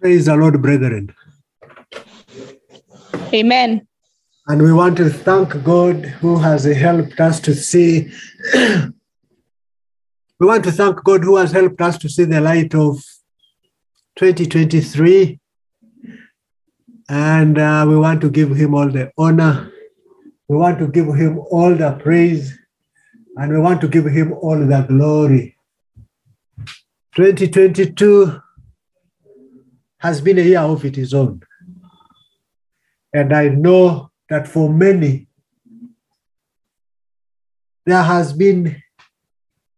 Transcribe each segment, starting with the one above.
Praise the Lord, brethren. Amen. And we want to thank God who has helped us to see. we want to thank God who has helped us to see the light of 2023. And uh, we want to give him all the honor. We want to give him all the praise. And we want to give him all the glory. 2022 has been a year of its own. And I know that for many, there has been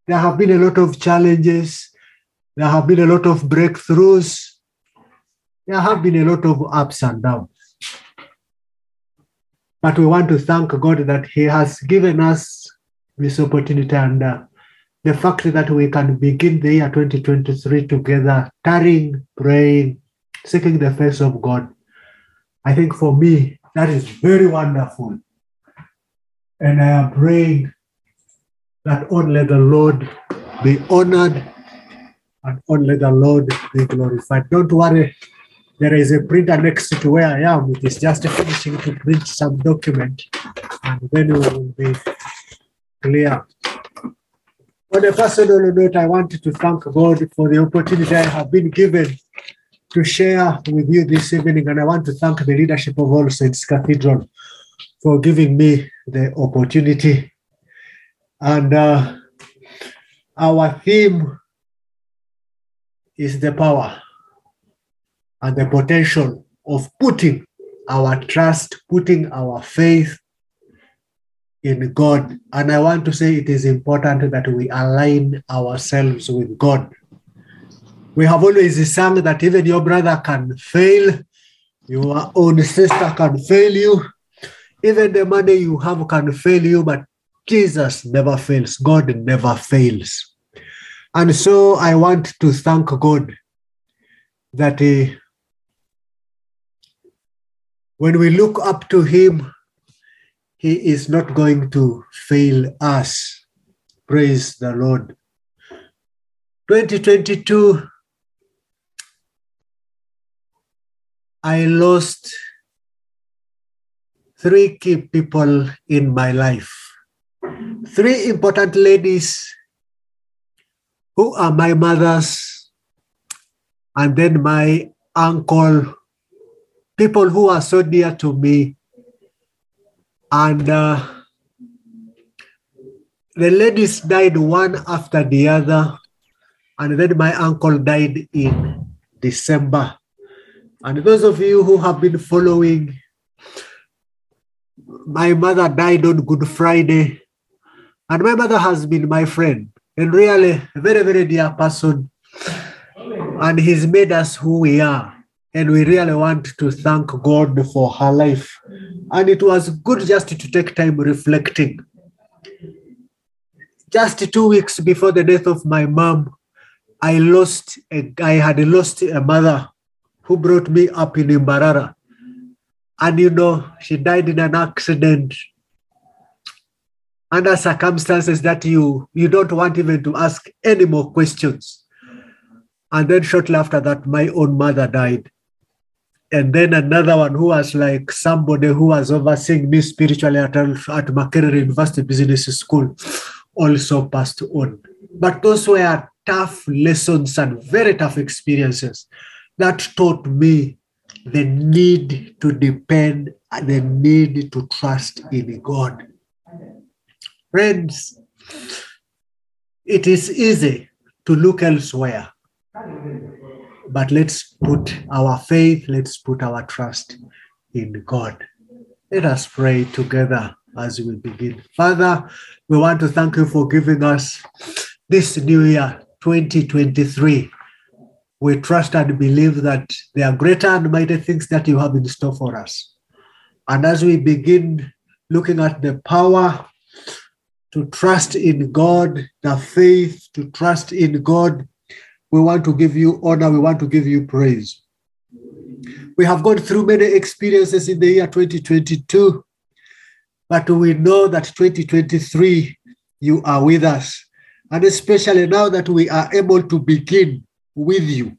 there have been a lot of challenges, there have been a lot of breakthroughs, there have been a lot of ups and downs. But we want to thank God that He has given us this opportunity and uh, the fact that we can begin the year 2023 together, tarrying, praying, seeking the face of God. I think for me, that is very wonderful. And I am praying that oh, only the Lord be honored and oh, only the Lord be glorified. Don't worry, there is a printer next to where I am. It is just finishing to print some document, and then we will be clear. On a personal note, I wanted to thank God for the opportunity I have been given to share with you this evening, and I want to thank the leadership of All Saints Cathedral for giving me the opportunity. And uh, our theme is the power and the potential of putting our trust, putting our faith in God. And I want to say it is important that we align ourselves with God. We have always sung that even your brother can fail, your own sister can fail you, even the money you have can fail you, but Jesus never fails. God never fails. And so I want to thank God that uh, when we look up to Him, He is not going to fail us. Praise the Lord. 2022, I lost three key people in my life. Three important ladies who are my mothers, and then my uncle, people who are so dear to me. And uh, the ladies died one after the other, and then my uncle died in December. And those of you who have been following, my mother died on Good Friday, and my mother has been my friend, and really a very, very dear person. And he's made us who we are. And we really want to thank God for her life. And it was good just to take time reflecting. Just two weeks before the death of my mom, I lost a, I had lost a mother who brought me up in Mbarara. And you know, she died in an accident under circumstances that you you don't want even to ask any more questions. And then shortly after that, my own mother died. And then another one who was like somebody who was overseeing me spiritually at, at Makerere University Business School also passed on. But those were tough lessons and very tough experiences that taught me the need to depend and the need to trust in God. Friends, it is easy to look elsewhere, but let's put our faith, let's put our trust in God. Let us pray together as we begin. Father, we want to thank you for giving us this new year, 2023. We trust and believe that there are greater and mighty things that you have in store for us. And as we begin looking at the power to trust in God, the faith to trust in God, we want to give you honor, we want to give you praise. We have gone through many experiences in the year 2022, but we know that 2023, you are with us. And especially now that we are able to begin with you,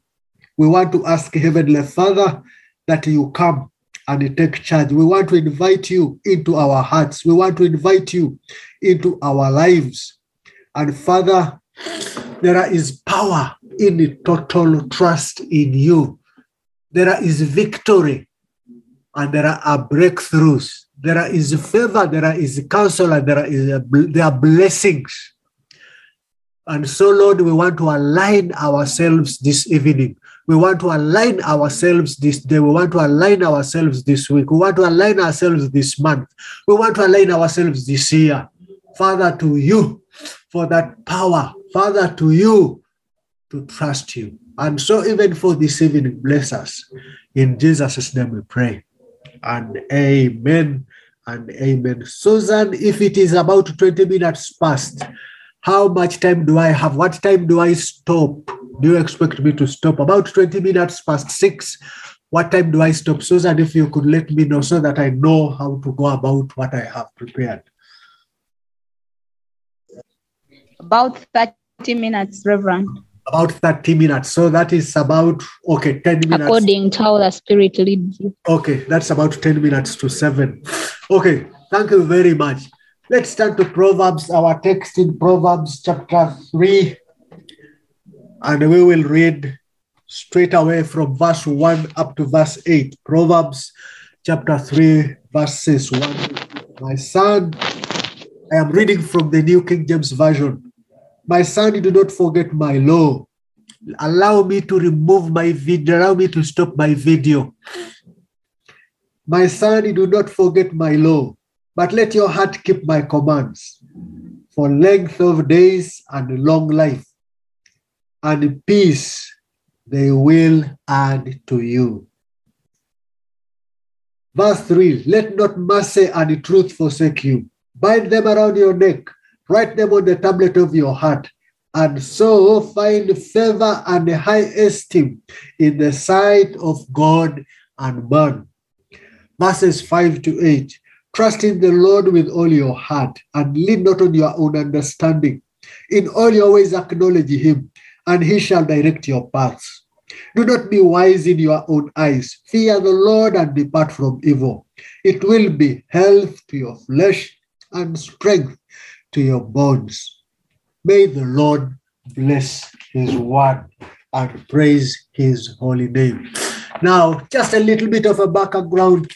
We want to ask Heavenly Father that you come and take charge. We want to invite you into our hearts. We want to invite you into our lives. And Father, there is power in total trust in you. There is victory and there are breakthroughs. There is favor, there is counsel, and there, are blessings. And so, Lord, we want to align ourselves this evening. We want to align ourselves this day. We want to align ourselves this week. We want to align ourselves this month. We want to align ourselves this year. Father, to you for that power. Father, to you to trust you. And so, even for this evening, bless us. In Jesus' name we pray. And amen and amen. Susan, if it is about 20 minutes past, how much time do I have? What time do I stop? Do you expect me to stop? About 20 minutes past six. What time do I stop? Susan, if you could let me know so that I know how to go about what I have prepared. About 30 minutes, Reverend. About 30 minutes. So that is about, okay, 10 minutes. According to how the Spirit leads you. Okay, that's about 10 minutes to 7. Okay, thank you very much. Let's turn to Proverbs, our text in Proverbs chapter 3. And we will read straight away from verse 1 up to verse 8. Proverbs chapter 3, verses 1. My son, I am reading from the New King James Version. My son, do not forget my law. Allow me to remove my video, allow me to stop my video. My son, do not forget my law, but let your heart keep my commands for length of days and long life, and peace they will add to you. Verse 3 Let not mercy and truth forsake you. Bind them around your neck Write them on the tablet of your heart, and so find favor and high esteem in the sight of God and man. Verses 5 to 8. Trust in the Lord with all your heart and lean not on your own understanding. In all your ways acknowledge him, and he shall direct your paths. Do not be wise in your own eyes. Fear the Lord and depart from evil. It will be health to your flesh and strength to your bones. May the Lord bless his word and praise his holy name. Now, just a little bit of a background.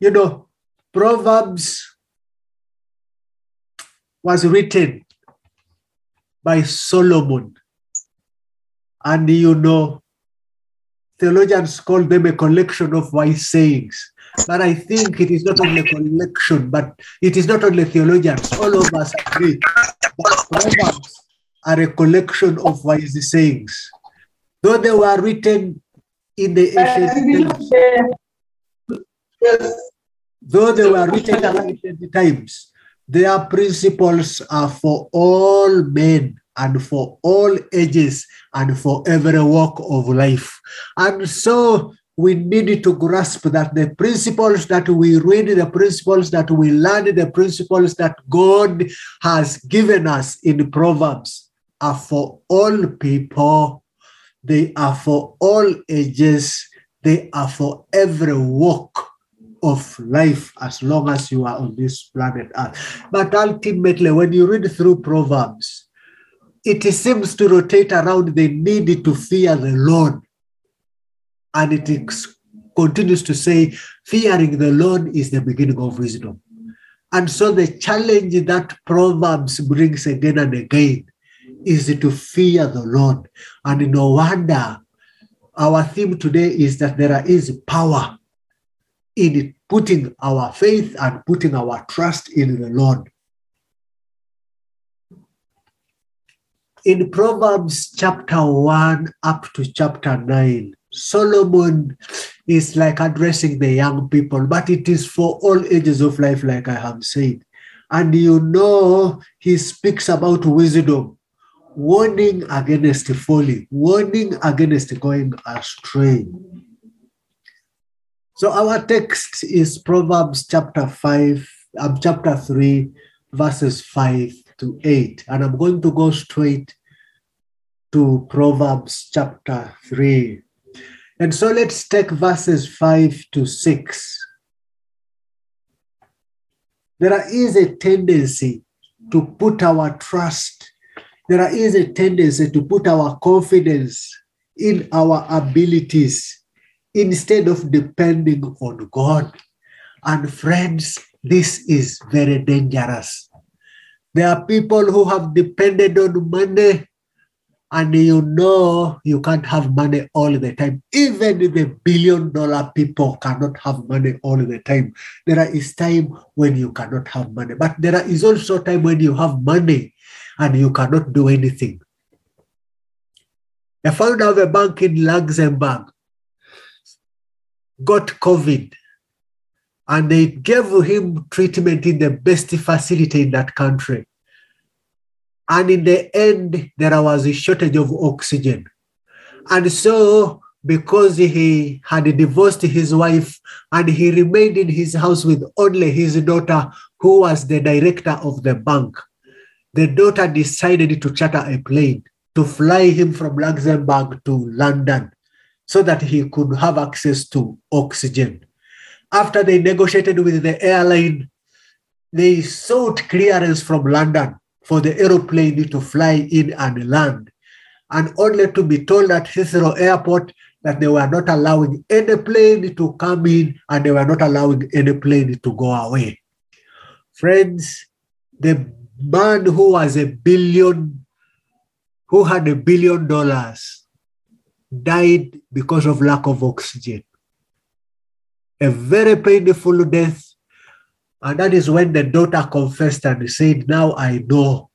You know, Proverbs was written by Solomon. And you know, theologians call them a collection of wise sayings. But I think it is not only a collection, but it is not only theologians. All of us agree that Proverbs are a collection of wise sayings. Though they were written in the ancient times, though they were written in ancient times, their principles are for all men and for all ages and for every walk of life. And so we need to grasp that the principles that we read, the principles that we learn, the principles that God has given us in Proverbs are for all people, they are for all ages, they are for every walk of life as long as you are on this planet Earth. But ultimately, when you read through Proverbs, it seems to rotate around the need to fear the Lord and it continues to say, fearing the Lord is the beginning of wisdom. And so the challenge that Proverbs brings again and again is to fear the Lord. And no wonder our theme today is that there is power in putting our faith and putting our trust in the Lord. In Proverbs chapter 1 up to chapter 9, Solomon is like addressing the young people, but it is for all ages of life, like I have said. And you know, he speaks about wisdom, warning against folly, warning against going astray. So our text is Proverbs chapter 5, um, chapter 3, verses 5 to 8. And I'm going to go straight to Proverbs chapter 3, And so let's take verses 5 to 6. There is a tendency to put our trust, there is a tendency to put our confidence in our abilities instead of depending on God. And friends, this is very dangerous. There are people who have depended on money, and you know you can't have money all the time. Even the billion dollar people cannot have money all the time. There is time when you cannot have money, but there is also time when you have money and you cannot do anything. The founder of a bank in Luxembourg got COVID and they gave him treatment in the best facility in that country. And in the end, there was a shortage of oxygen. And so, because he had divorced his wife and he remained in his house with only his daughter, who was the director of the bank, the daughter decided to charter a plane to fly him from Luxembourg to London so that he could have access to oxygen. After they negotiated with the airline, they sought clearance from London for the aeroplane to fly in and land, and only to be told at Heathrow Airport that they were not allowing any plane to come in and they were not allowing any plane to go away. Friends, the man who was a billion, who had a billion dollars, died because of lack of oxygen. A very painful death. And that is when the daughter confessed and said, Now I know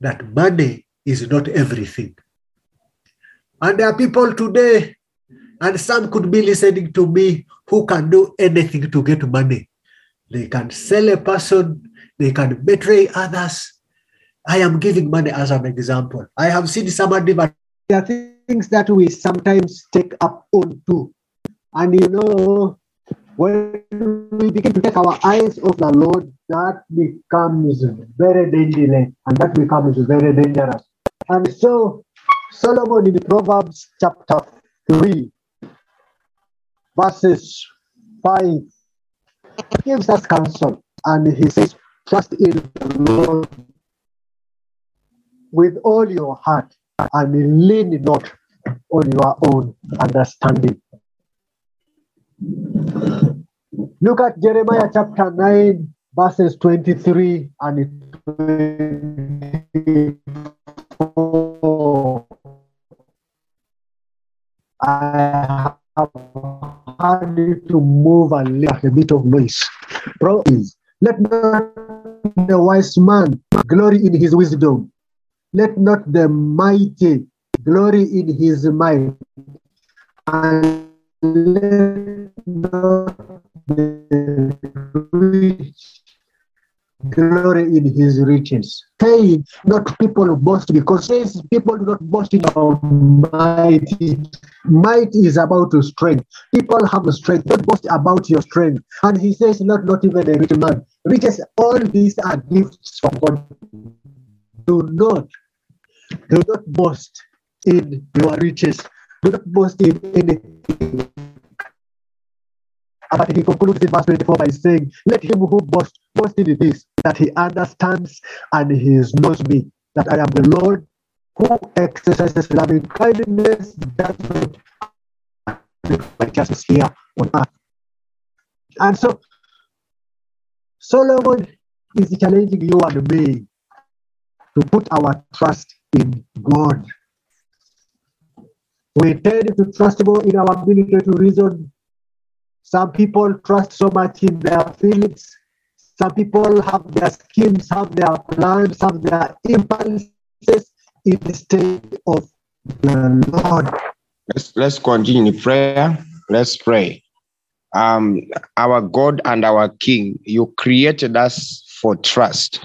that money is not everything. And there are people today, and some could be listening to me, who can do anything to get money. They can sell a person, they can betray others. I am giving money as an example. I have seen somebody, but things that we sometimes take up on too. And you know, when we begin to take our eyes off the Lord, that becomes very dangerous and that becomes very dangerous. And so, Solomon in Proverbs chapter 3, verses 5, gives us counsel and he says, Trust in the Lord with all your heart and lean not on your own understanding. Look at Jeremiah chapter 9, verses 23 and 24. I have had to move and make a bit of noise. Promise. Let the wise man glory in his wisdom. Let not the mighty glory in his might. And let not the rich glory in his riches. Hey, not people boast because says people do not boast in might. Might is about strength. People have strength. Don't boast about your strength. And he says, not not even a rich man. Riches, all these are gifts from God. Do not, do not boast in your riches. Do not boast in anything. But he concludes in verse 24 by saying, Let him who boast boast in this, that he understands and he knows me, that I am the Lord who exercises loving kindness, judgment, righteousness here on earth. And so Solomon is challenging you and me to put our trust in God. We tend to trust more in our ability to reason some people trust so much in their feelings. Some people have their schemes, have their plans, have their impulses instead of the Lord. Let's let's continue in prayer. Let's pray. Um, our God and our King, you created us for trust.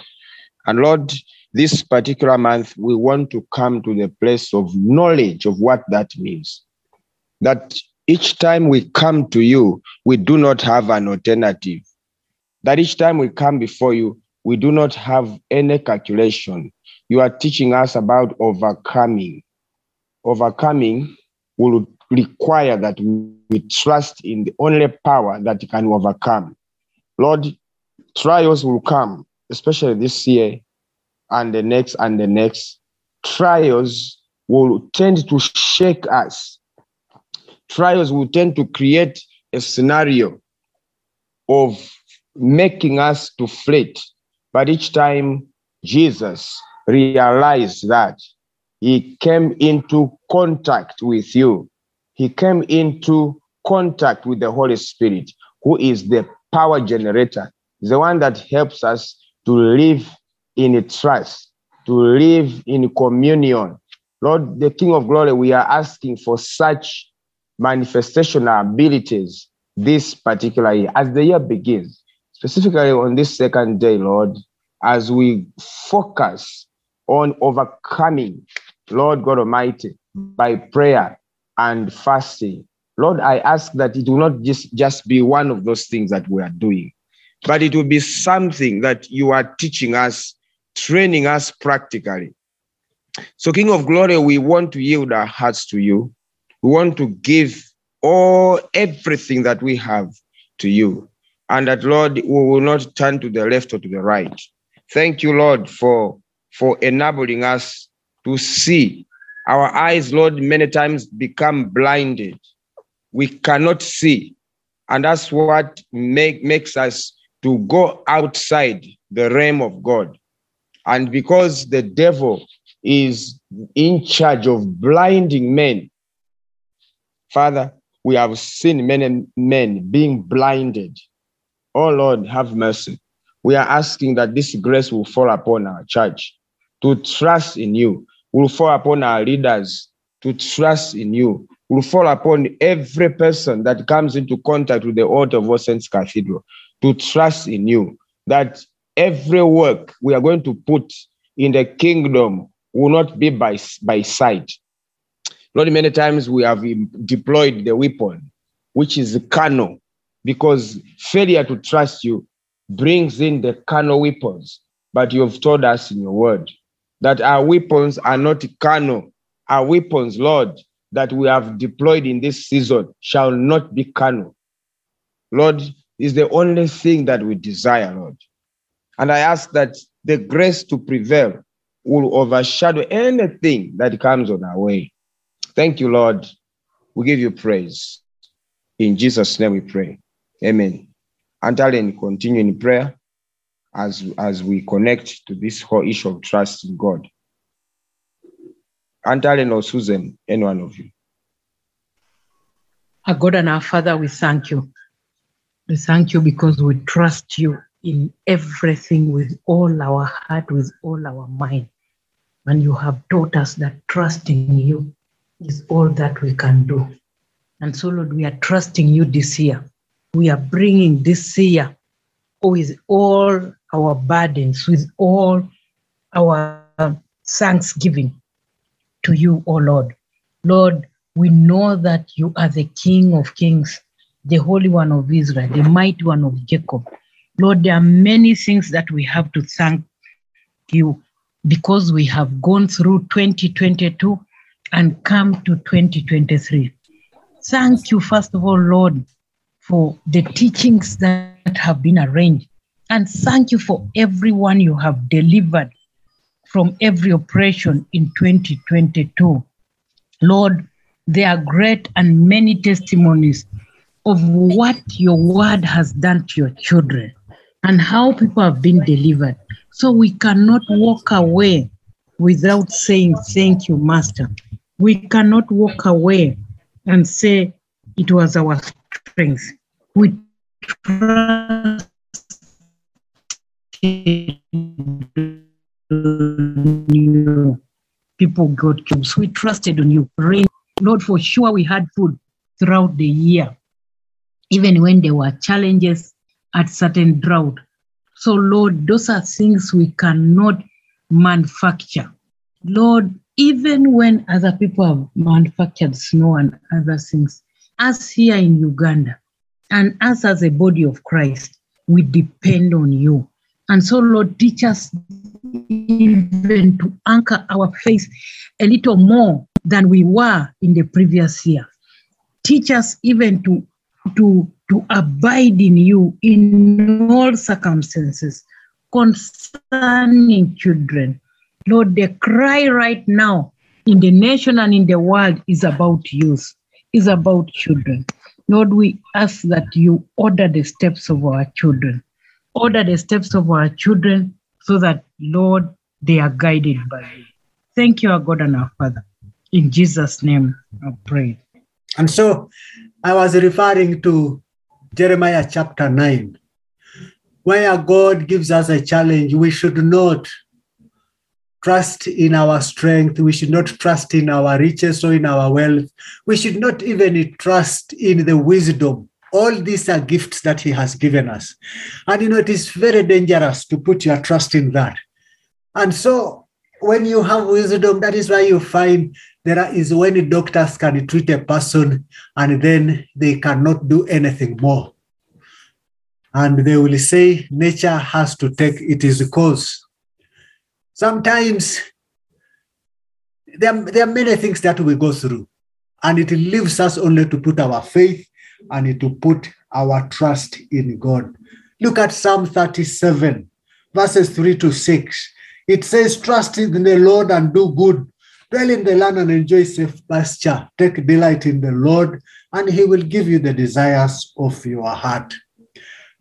And Lord, this particular month, we want to come to the place of knowledge of what that means. That each time we come to you, we do not have an alternative. That each time we come before you, we do not have any calculation. You are teaching us about overcoming. Overcoming will require that we, trust in the only power that can overcome. Lord, trials will come, especially this year and the next and the next. Trials will tend to shake us. Trials will tend to create a scenario of making us to flit. But each time Jesus realized that he came into contact with you, he came into contact with the Holy Spirit, who is the power generator, the one that helps us to live in trust, to live in communion. Lord, the King of Glory, we are asking for such manifestation abilities this particular year as the year begins, specifically on this second day, Lord, as we focus on overcoming, Lord God Almighty, by prayer and fasting. Lord, I ask that it will not just, just be one of those things that we are doing, but it will be something that you are teaching us, training us practically. So, King of Glory, we want to yield our hearts to you. We want to give all everything that we have to you. And that, Lord, we will not turn to the left or to the right. Thank you, Lord, for, for enabling us to see. Our eyes, Lord, many times become blinded. We cannot see. And that's what make, makes us to go outside the realm of God. And because the devil is in charge of blinding men, Father, we have seen many men being blinded. Oh Lord, have mercy. We are asking that this grace will fall upon our church to trust in you, will fall upon our leaders to trust in you, will fall upon every person that comes into contact with the altar of All Saints Cathedral to trust in you, that every work we are going to put in the kingdom will not be by, by sight. Lord, many times we have deployed the weapon, which is the carnal, because failure to trust you brings in the carnal weapons. But you have told us in your word that our weapons are not carnal. Our weapons, Lord, that we have deployed in this season shall not be carnal. Lord, is the only thing that we desire, Lord. And I ask that the grace to prevail will overshadow anything that comes on our way. Thank you, Lord. We give you praise. In Jesus' name we pray. Amen. Antalen, continue in prayer as, as we connect to this whole issue of trust in God. Antalen or Susan, any one of you. Our God and our Father, we thank you. We thank you because we trust you in everything with all our heart, with all our mind. And you have taught us that trusting you is all that we can do. And so, Lord, we are trusting you this year. We are bringing this year with all our burdens, with all our thanksgiving to you, O Lord. Lord, we know that you are the King of kings, the Holy One of Israel, the Mighty One of Jacob. Lord, there are many things that we have to thank you because we have gone through 2022 and come to 2023. Thank you, first of all, Lord, for the teachings that have been arranged. And thank you for everyone you have delivered from every oppression in 2022. Lord, there are great and many testimonies of what your word has done to your children and how people have been delivered. So we cannot walk away without saying, Thank you, Master. We cannot walk away and say it was our strength. We trust you. People got jobs. We trusted on you. Rain. Lord, for sure we had food throughout the year, even when there were challenges at certain drought. So, Lord, those are things we cannot manufacture. Lord, even when other people have manufactured snow and other things, us here in Uganda and us as a body of Christ, we depend on you. And so, Lord, teach us even to anchor our faith a little more than we were in the previous year. Teach us even to, to, to abide in you in all circumstances concerning children. Lord, the cry right now in the nation and in the world is about youth, is about children. Lord, we ask that you order the steps of our children. Order the steps of our children so that, Lord, they are guided by you. Thank you, our God and our Father. In Jesus' name, I pray. And so I was referring to Jeremiah chapter 9, where God gives us a challenge. We should not trust in our strength. We should not trust in our riches or in our wealth. We should not even trust in the wisdom. All these are gifts that He has given us. And you know, it is very dangerous to put your trust in that. And so when you have wisdom, that is why you find there is when doctors can treat a person and then they cannot do anything more. And they will say nature has to take its course. Sometimes there, there are many things that we go through, and it leaves us only to put our faith and to put our trust in God. Look at Psalm 37, verses 3 to 6. It says, Trust in the Lord and do good. Dwell in the land and enjoy safe pasture. Take delight in the Lord, and he will give you the desires of your heart.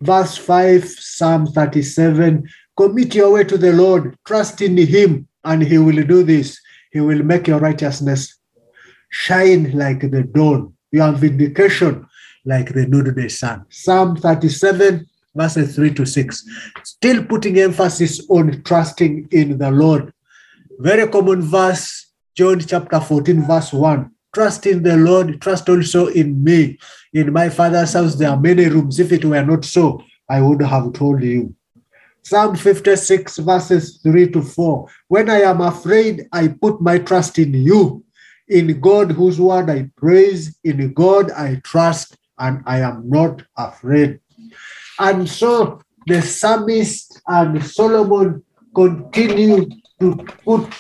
Verse 5, Psalm 37 Commit your way to the Lord, trust in him, and he will do this. He will make your righteousness shine like the dawn, your vindication like the noonday sun. Psalm 37, verses 3 to 6. Still putting emphasis on trusting in the Lord. Very common verse, John chapter 14, verse 1. Trust in the Lord, trust also in me. In my father's house, there are many rooms. If it were not so, I would have told you. Psalm 56, verses 3 to 4. When I am afraid, I put my trust in you. In God, whose word I praise, in God I trust, and I am not afraid. And so the psalmist and Solomon continue to put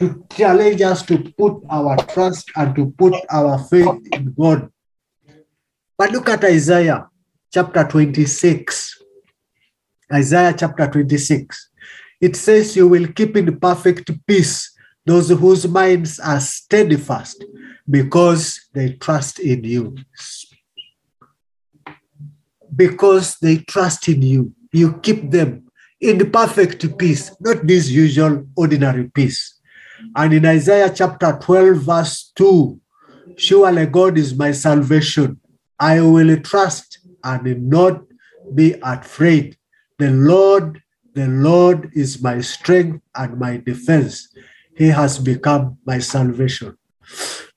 to challenge us to put our trust and to put our faith in God. But look at Isaiah chapter 26. Isaiah chapter 26. It says, You will keep in perfect peace those whose minds are steadfast because they trust in you. Because they trust in you. You keep them in perfect peace, not this usual ordinary peace. And in Isaiah chapter 12, verse 2, surely God is my salvation. I will trust and not be afraid. The Lord, the Lord is my strength and my defense. He has become my salvation.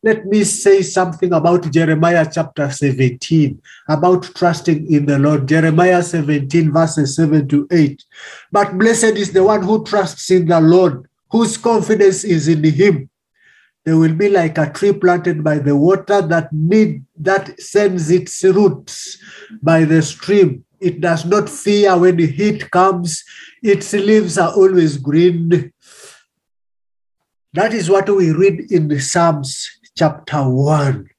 Let me say something about Jeremiah chapter 17, about trusting in the Lord. Jeremiah 17, verses 7 to 8. But blessed is the one who trusts in the Lord, whose confidence is in him. They will be like a tree planted by the water that need that sends its roots by the stream. It does not fear when the heat comes. Its leaves are always green. That is what we read in Psalms chapter 1.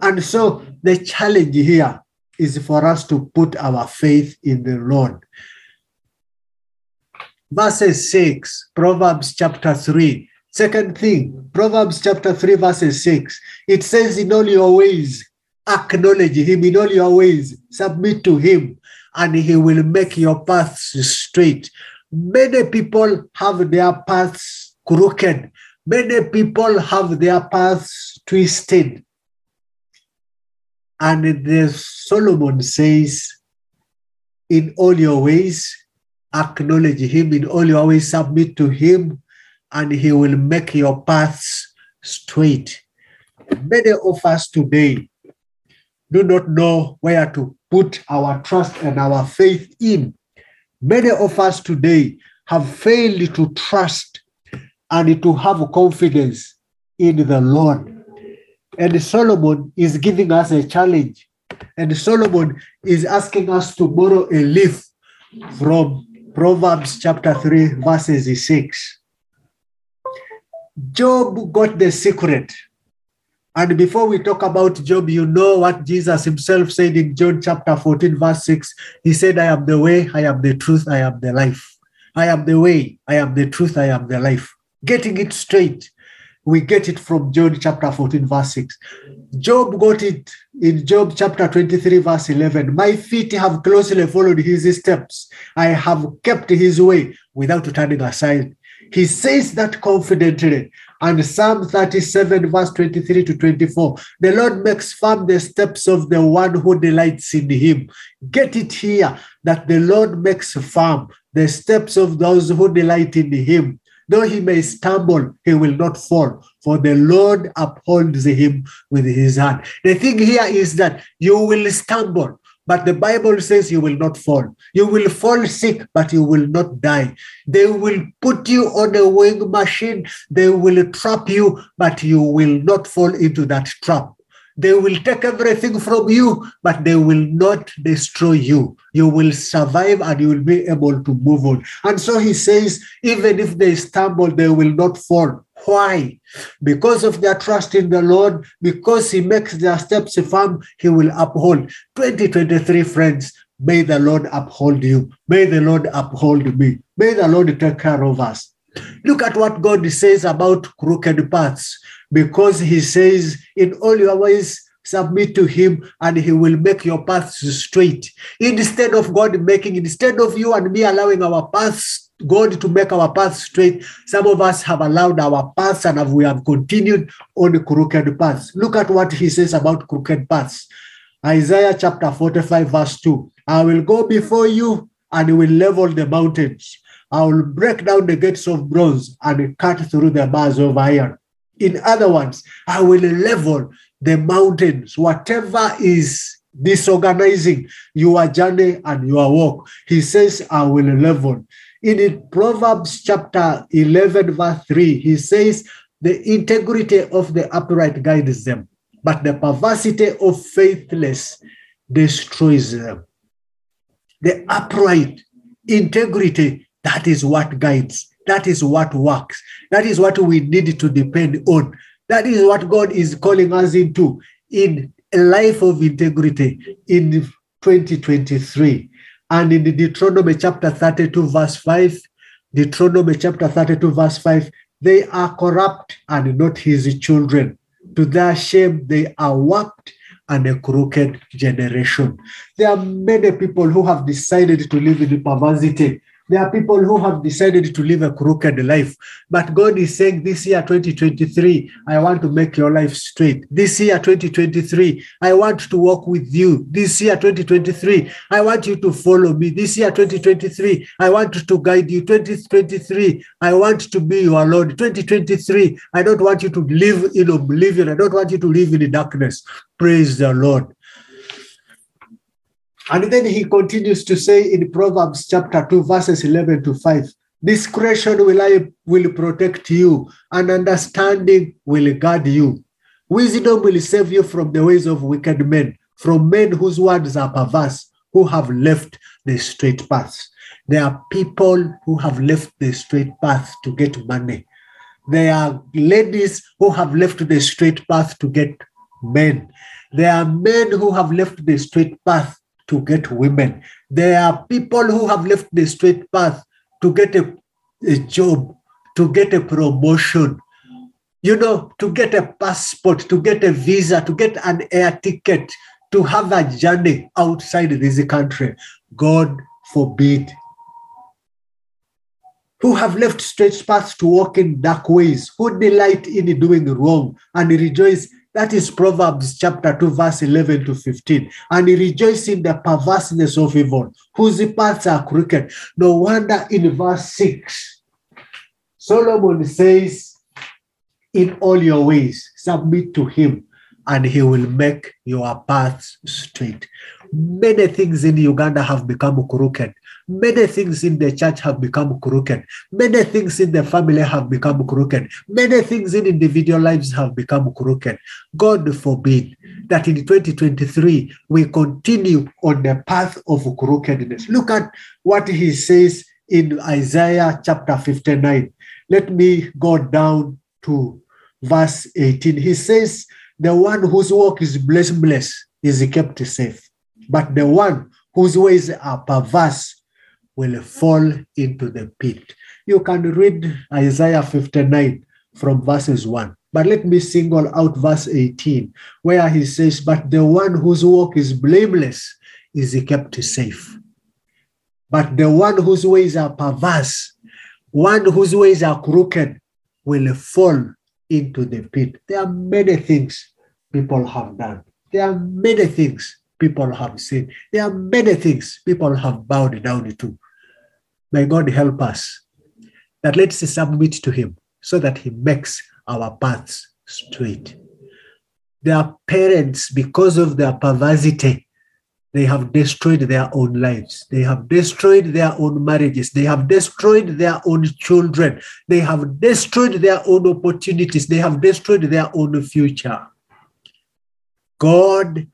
And so the challenge here is for us to put our faith in the Lord. Verses 6, Proverbs chapter 3. Second thing, Proverbs chapter 3, verses 6. It says, In all your ways, acknowledge him, in all your ways, submit to him, and he will make your paths straight. Many people have their paths crooked. Many people have their paths twisted. And the Solomon says, in all your ways, acknowledge him, in all your ways, submit to him, and he will make your paths straight. Many of us today do not know where to put our trust and our faith in. Many of us today have failed to trust and to have confidence in the Lord. And Solomon is giving us a challenge. And Solomon is asking us to borrow a leaf from Proverbs chapter 3, verses 6. Job got the secret And before we talk about Job, you know what Jesus himself said in John chapter 14, verse 6. He said, I am the way, I am the truth, I am the life. I am the way, I am the truth, I am the life. Getting it straight. We get it from John chapter 14, verse 6. Job got it in Job chapter 23, verse 11. My feet have closely followed his steps. I have kept his way without turning aside. He says that confidently. And Psalm 37, verse 23 to 24 the Lord makes firm the steps of the one who delights in him. Get it here that the Lord makes firm the steps of those who delight in him. Though he may stumble, he will not fall, for the Lord upholds him with his hand. The thing here is that you will stumble, but the Bible says you will not fall. You will fall sick, but you will not die. They will put you on a weighing machine. They will trap you, but you will not fall into that trap. They will take everything from you, but they will not destroy you. You will survive and you will be able to move on. And so he says, even if they stumble, they will not fall. Why? Because of their trust in the Lord, because He makes their steps firm, He will uphold. 2023, friends, may the Lord uphold you. May the Lord uphold me. May the Lord take care of us. Look at what God says about crooked paths, because He says, In all your ways, submit to him and he will make your paths straight. Instead of god making instead of you and me allowing our paths god to make our paths straight some of us have allowed our paths and have, we have continued on crooked paths. Look at what he says about crooked paths. Isaiah chapter 45 verse 2 i will go before you and will level the mountains. I will break down the gates of bronze and cut through the bars of iron in other words i will level the mountains, whatever is disorganizing your journey and your walk. He says, I will level. In Proverbs chapter 11, verse 3, he says, The integrity of the upright guides them, but the perversity of faithless destroys them. The upright integrity, that is what guides. That is what works. That is what we need to depend on. That is what God is calling us into in a life of integrity in 2023. And in Deuteronomy chapter 32, verse 5, Deuteronomy chapter 32, verse 5, they are corrupt and not his children. To their shame, they are warped and a crooked generation. There are many people who have decided to live in perversity there are people who have decided to live a crooked life. But God is saying this year, 2023, I want to make your life straight. This year, 2023, I want to walk with you. This year, 2023, I want you to follow me. This year, 2023, I want to guide you. 2023, I want to be your Lord. 2023, I don't want you to live in oblivion. I don't want you to live in darkness. Praise the Lord. And then he continues to say in Proverbs chapter 2, verses 11 to 5 Discretion will I will protect you, and understanding will guard you. Wisdom will save you from the ways of wicked men, from men whose words are perverse, who have left the straight path. There are people who have left the straight path to get money. There are ladies who have left the straight path to get men. There are men who have left the straight path to get women. There are people who have left the straight path to get a, a job, to get a promotion, you know, to get a passport, to get a visa, to get an air ticket, to have a journey outside this country. God forbid. Who have left straight paths to walk in dark ways, who delight in doing wrong and rejoice that is Proverbs chapter 2, verse 11 to 15. And he rejoiced in the perverseness of evil, whose paths are crooked. No wonder in verse 6, Solomon says, In all your ways, submit to him, and he will make your paths straight. Many things in Uganda have become crooked. Many things in the church have become crooked. Many things in the family have become crooked. Many things in individual lives have become crooked. God forbid that in 2023 we continue on the path of crookedness. Look at what he says in Isaiah chapter 59. Let me go down to verse 18. He says, The one whose walk is blameless is kept safe, but the one whose ways are perverse will fall into the pit. You can read Isaiah 59 from verses 1. But let me single out verse 18, where he says, But the one whose walk is blameless is kept safe. But the one whose ways are perverse, one whose ways are crooked, will fall into the pit. There are many things people have done. There are many things people have seen. There are many things people have bowed down to. May God help us that let's submit to Him so that He makes our paths straight. Their parents, because of their perversity, they have destroyed their own lives. They have destroyed their own marriages. They have destroyed their own children. They have destroyed their own opportunities. They have destroyed their own future. God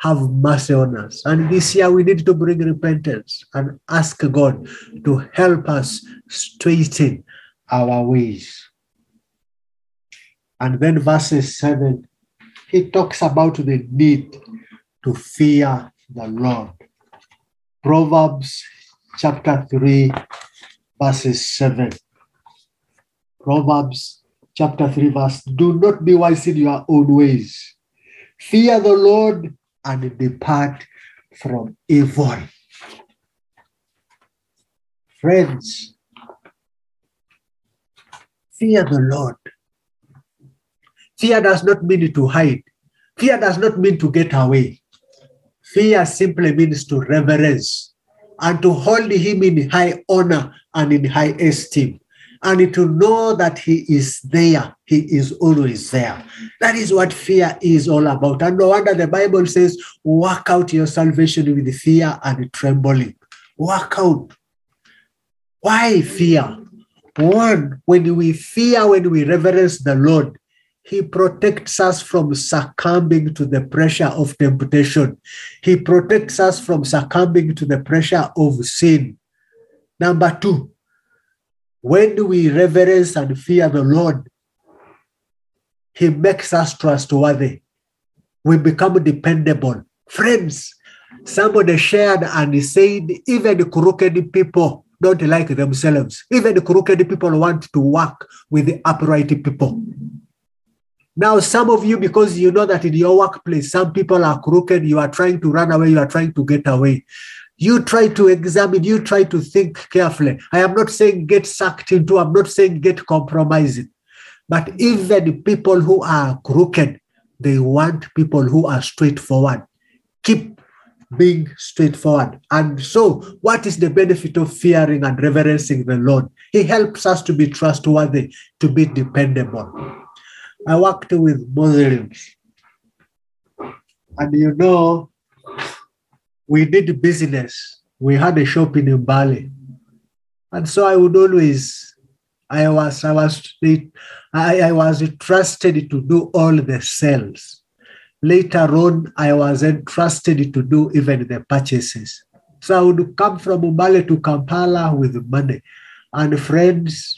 have mercy on us. And this year we need to bring repentance and ask God to help us straighten our ways. And then verses 7, he talks about the need to fear the Lord. Proverbs chapter 3, verses 7. Proverbs chapter 3, verse Do not be wise in your own ways. Fear the Lord and depart from evil. Friends, fear the Lord. Fear does not mean to hide. Fear does not mean to get away. Fear simply means to reverence and to hold him in high honor and in high esteem and to know that he is there. He is always there. That is what fear is all about. And no wonder the Bible says, work out your salvation with fear and trembling. Work out. Why fear? One, when we fear, when we reverence the Lord, he protects us from succumbing to the pressure of temptation. He protects us from succumbing to the pressure of sin. Number two, when we reverence and fear the Lord, He makes us trustworthy. We become dependable. Friends, somebody shared and said, even crooked people don't like themselves. Even crooked people want to work with the upright people. Now, some of you, because you know that in your workplace, some people are crooked, you are trying to run away, you are trying to get away. You try to examine, you try to think carefully. I am not saying get sucked into, I'm not saying get compromised. But even people who are crooked, they want people who are straightforward. Keep being straightforward. And so, what is the benefit of fearing and reverencing the Lord? He helps us to be trustworthy, to be dependable. I worked with Muslims. And you know, we did business. We had a shop in Mbale. And so I would always, I was, I was, I, I was trusted to do all the sales. Later on, I was entrusted to do even the purchases. So I would come from Mbale to Kampala with money. And friends,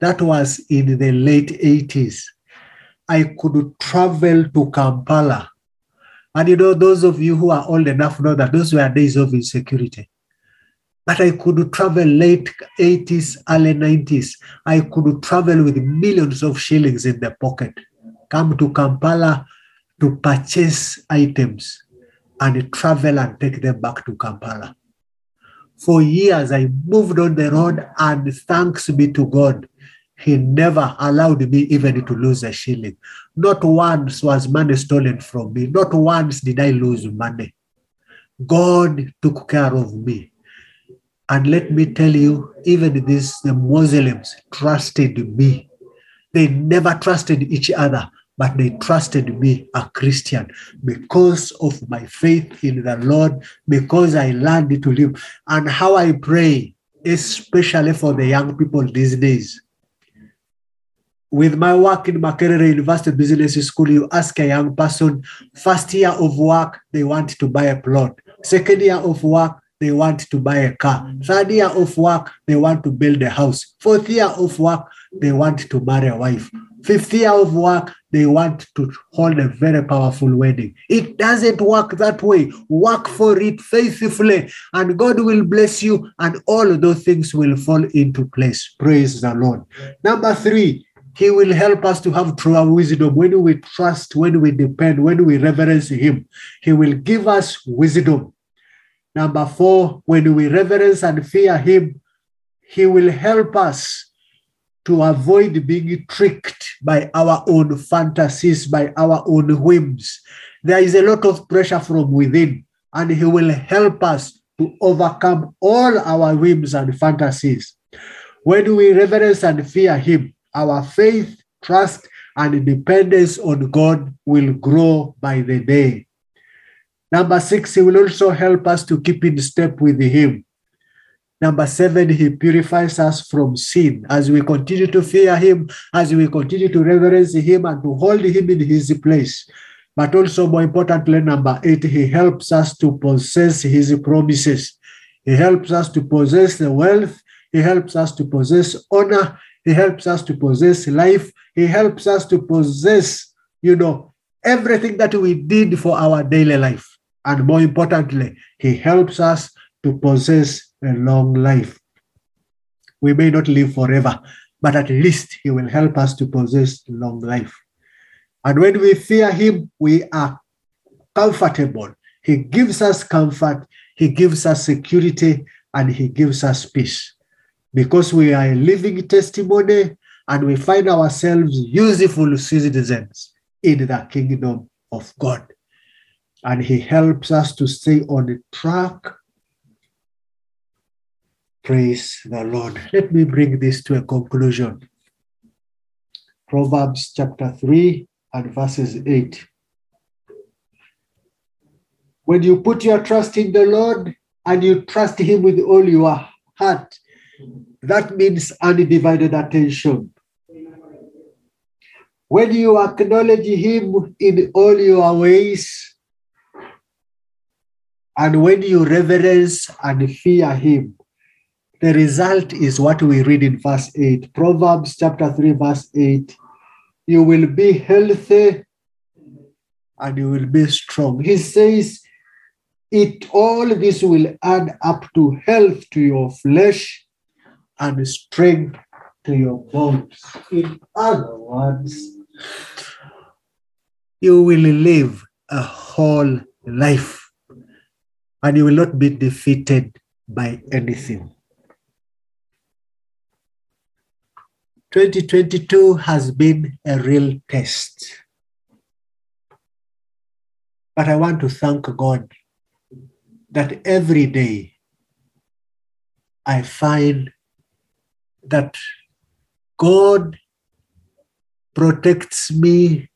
that was in the late 80s. I could travel to Kampala. And you know, those of you who are old enough know that those were days of insecurity. But I could travel late 80s, early 90s. I could travel with millions of shillings in the pocket, come to Kampala to purchase items and travel and take them back to Kampala. For years, I moved on the road, and thanks be to God, He never allowed me even to lose a shilling. Not once was money stolen from me. Not once did I lose money. God took care of me. And let me tell you, even these the Muslims trusted me. They never trusted each other, but they trusted me, a Christian, because of my faith in the Lord, because I learned to live. And how I pray, especially for the young people these days. With my work in Makerere University Business School, you ask a young person, first year of work, they want to buy a plot. Second year of work, they want to buy a car. Third year of work, they want to build a house. Fourth year of work, they want to marry a wife. Fifth year of work, they want to hold a very powerful wedding. It doesn't work that way. Work for it faithfully, and God will bless you, and all those things will fall into place. Praise the Lord. Number three, He will help us to have true wisdom when we trust, when we depend, when we reverence Him. He will give us wisdom. Number four, when we reverence and fear Him, He will help us to avoid being tricked by our own fantasies, by our own whims. There is a lot of pressure from within, and He will help us to overcome all our whims and fantasies. When we reverence and fear Him, our faith, trust, and dependence on God will grow by the day. Number six, He will also help us to keep in step with Him. Number seven, he purifies us from sin. As we continue to fear him, as we continue to reverence him and to hold him in his place. But also, more importantly, number eight, he helps us to possess his promises. He helps us to possess the wealth. He helps us to possess honor. He helps us to possess life. He helps us to possess, you know, everything that we did for our daily life. And more importantly, he helps us to possess a long life. We may not live forever, but at least He will help us to possess long life. And when we fear Him, we are comfortable. He gives us comfort, He gives us security, and He gives us peace. Because we are a living testimony and we find ourselves useful citizens in the kingdom of God. And He helps us to stay on the track Praise the Lord. Let me bring this to a conclusion. Proverbs chapter 3 and verses 8. When you put your trust in the Lord and you trust Him with all your heart, that means undivided attention. When you acknowledge Him in all your ways, and when you reverence and fear Him, the result is what we read in verse 8. Proverbs chapter 3, verse 8. You will be healthy and you will be strong. He says, it all this will add up to health to your flesh and strength to your bones. In other words, you will live a whole life and you will not be defeated by anything. 2022 has been a real test. But I want to thank God that every day I find that God protects me,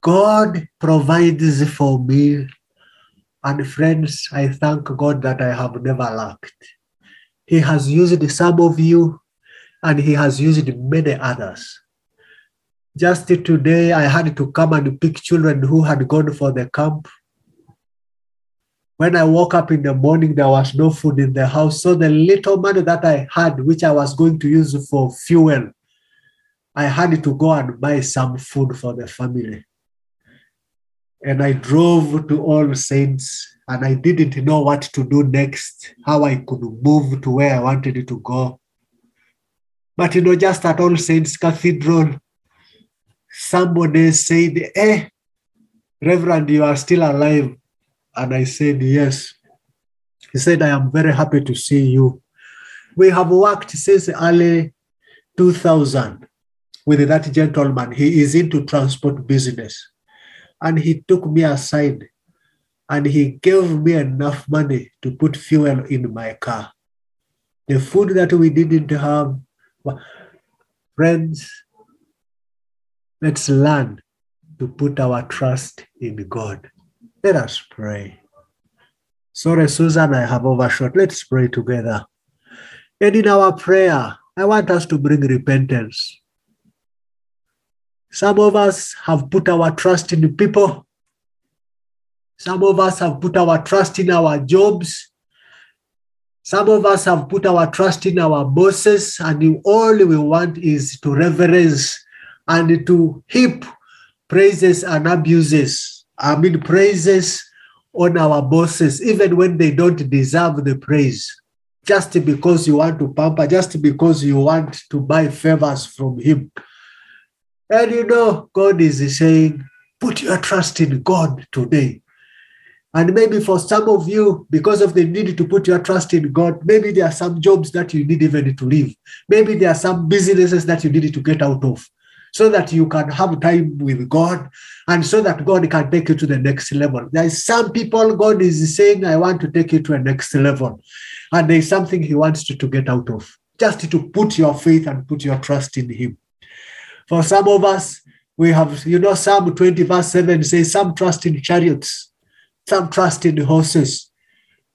God provides for me. And friends, I thank God that I have never lacked. He has used some of you and he has used many others. Just today, I had to come and pick children who had gone for the camp. When I woke up in the morning, there was no food in the house. So the little money that I had, which I was going to use for fuel, I had to go and buy some food for the family. And I drove to All Saints and I didn't know what to do next, how I could move to where I wanted to go. But you know, just at All Saints Cathedral, somebody said, Eh, Reverend, you are still alive. And I said, Yes. He said, I am very happy to see you. We have worked since early 2000 with that gentleman. He is into transport business. And he took me aside and he gave me enough money to put fuel in my car. The food that we didn't have, Friends, let's learn to put our trust in God. Let us pray. Sorry, Susan, I have overshot. Let's pray together. And in our prayer, I want us to bring repentance. Some of us have put our trust in people. Some of us have put our trust in our jobs. Some of us have put our trust in our bosses, and all we want is to reverence and to heap praises and abuses. I mean, praises on our bosses, even when they don't deserve the praise, just because you want to pamper, just because you want to buy favors from Him. And you know, God is saying, put your trust in God today. And maybe for some of you, because of the need to put your trust in God, maybe there are some jobs that you need even to leave. Maybe there are some businesses that you need to get out of so that you can have time with God and so that God can take you to the next level. There is some people God is saying, I want to take you to a next level. And there is something He wants you to get out of, just to put your faith and put your trust in Him. For some of us, we have, you know, Psalm 20, verse 7 says, Some trust in chariots, some trust in horses,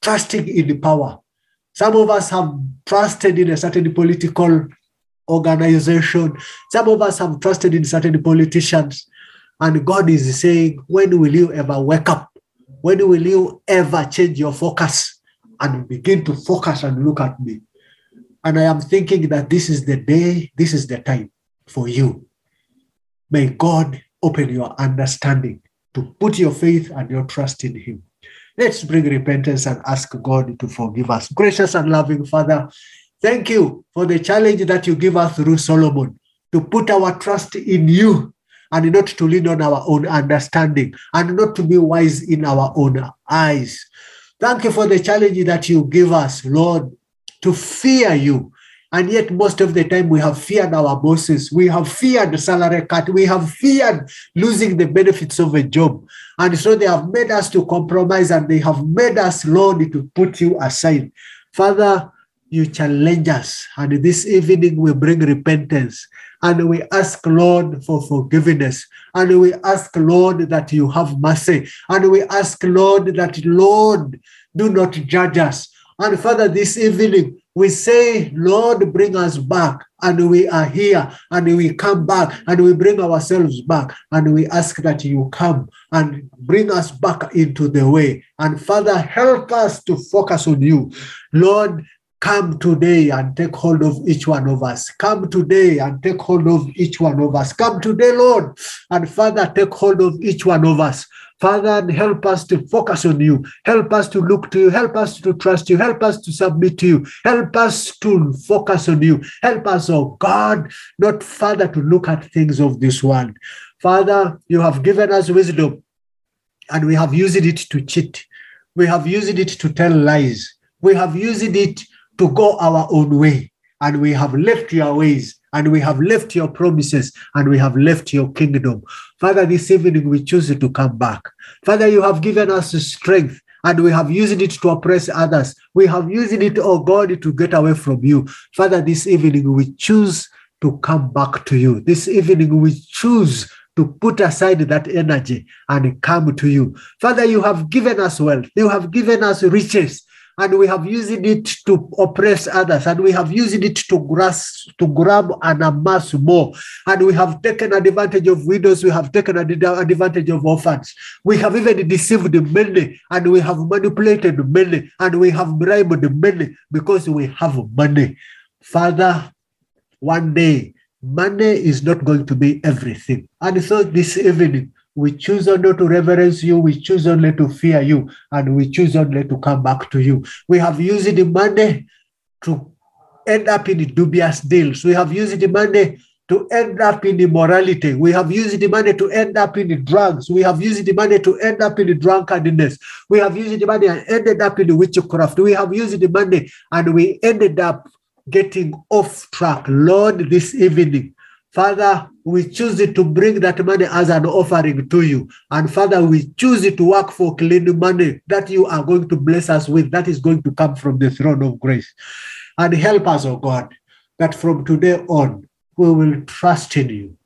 trusting in the power. Some of us have trusted in a certain political organization. Some of us have trusted in certain politicians. And God is saying, when will you ever wake up? When will you ever change your focus and begin to focus and look at me? And I am thinking that this is the day, this is the time for you. May God open your understanding to put your faith and your trust in Him. Let's bring repentance and ask God to forgive us. Gracious and loving Father, thank you for the challenge that you give us through Solomon to put our trust in you and not to lean on our own understanding and not to be wise in our own eyes. Thank you for the challenge that you give us, Lord, to fear you. And yet, most of the time, we have feared our bosses. We have feared salary cut. We have feared losing the benefits of a job. And so they have made us to compromise and they have made us, Lord, to put you aside. Father, you challenge us. And this evening, we bring repentance. And we ask, Lord, for forgiveness. And we ask, Lord, that you have mercy. And we ask, Lord, that, Lord, do not judge us. And Father, this evening, we say, Lord, bring us back. And we are here and we come back and we bring ourselves back and we ask that you come and bring us back into the way. And Father, help us to focus on you. Lord, Come today and take hold of each one of us. Come today and take hold of each one of us. Come today, Lord, and Father, take hold of each one of us. Father, help us to focus on you. Help us to look to you. Help us to trust you. Help us to submit to you. Help us to focus on you. Help us, oh God, not Father, to look at things of this world. Father, you have given us wisdom and we have used it to cheat. We have used it to tell lies. We have used it to go our own way. And we have left your ways, and we have left your promises, and we have left your kingdom. Father, this evening we choose to come back. Father, you have given us strength. And we have used it to oppress others. We have used it, oh God, to get away from you. Father, this evening we choose to come back to you. This evening we choose to put aside that energy and come to you. Father, you have given us wealth. You have given us riches and we have used it to oppress others, and we have used it to grasp, to grab and amass more. And we have taken advantage of widows, we have taken advantage of orphans. We have even deceived many, and we have manipulated many, and we have bribed many because we have money. Father, one day money is not going to be everything. And so this evening, we choose only to reverence you, we choose only to fear you, and we choose only to come back to you. We have used the money to end up in dubious deals. We have used the money to end up in immorality. We have used the money to end up in drugs. We have used the money to end up in drunkenness. We have used the money and ended up in witchcraft. We have used the money and we ended up getting off track. Lord, this evening, Father, we choose to bring that money as an offering to you. And Father, we choose to work for clean money that you are going to bless us with, that is going to come from the throne of grace. And help us, oh God, that from today on, we will trust in you,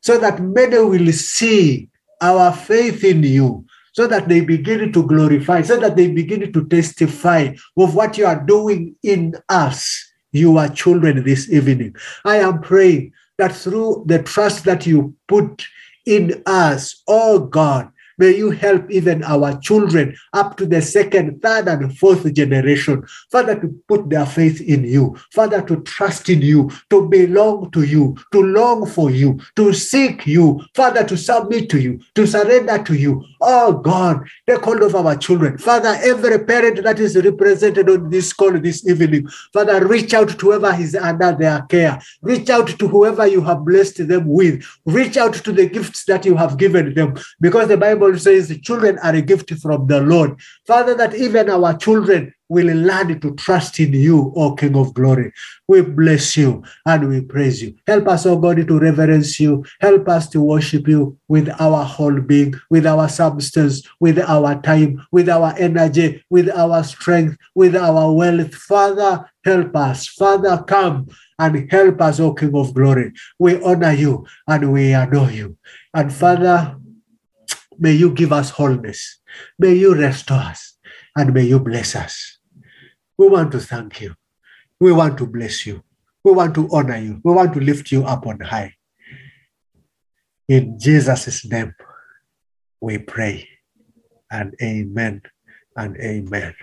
so that many will see our faith in you, so that they begin to glorify, so that they begin to testify of what you are doing in us, you are children this evening. I am praying that through the trust that you put in us, oh God, May you help even our children up to the second, third, and fourth generation, Father, to put their faith in you, Father, to trust in you, to belong to you, to long for you, to seek you, Father, to submit to you, to surrender to you. Oh God, take hold of our children. Father, every parent that is represented on this call this evening, Father, reach out to whoever is under their care. Reach out to whoever you have blessed them with. Reach out to the gifts that you have given them. Because the Bible says the children are a gift from the Lord. Father, that even our children will learn to trust in you, O King of glory. We bless you and we praise you. Help us, O God, to reverence you. Help us to worship you with our whole being, with our substance, with our time, with our energy, with our strength, with our wealth. Father, help us. Father, come and help us, O King of glory. We honor you and we adore you. And Father, may you give us wholeness. May you restore us and may you bless us. We want to thank you. We want to bless you. We want to honor you. We want to lift you up on high. In Jesus' name, we pray. And amen and amen.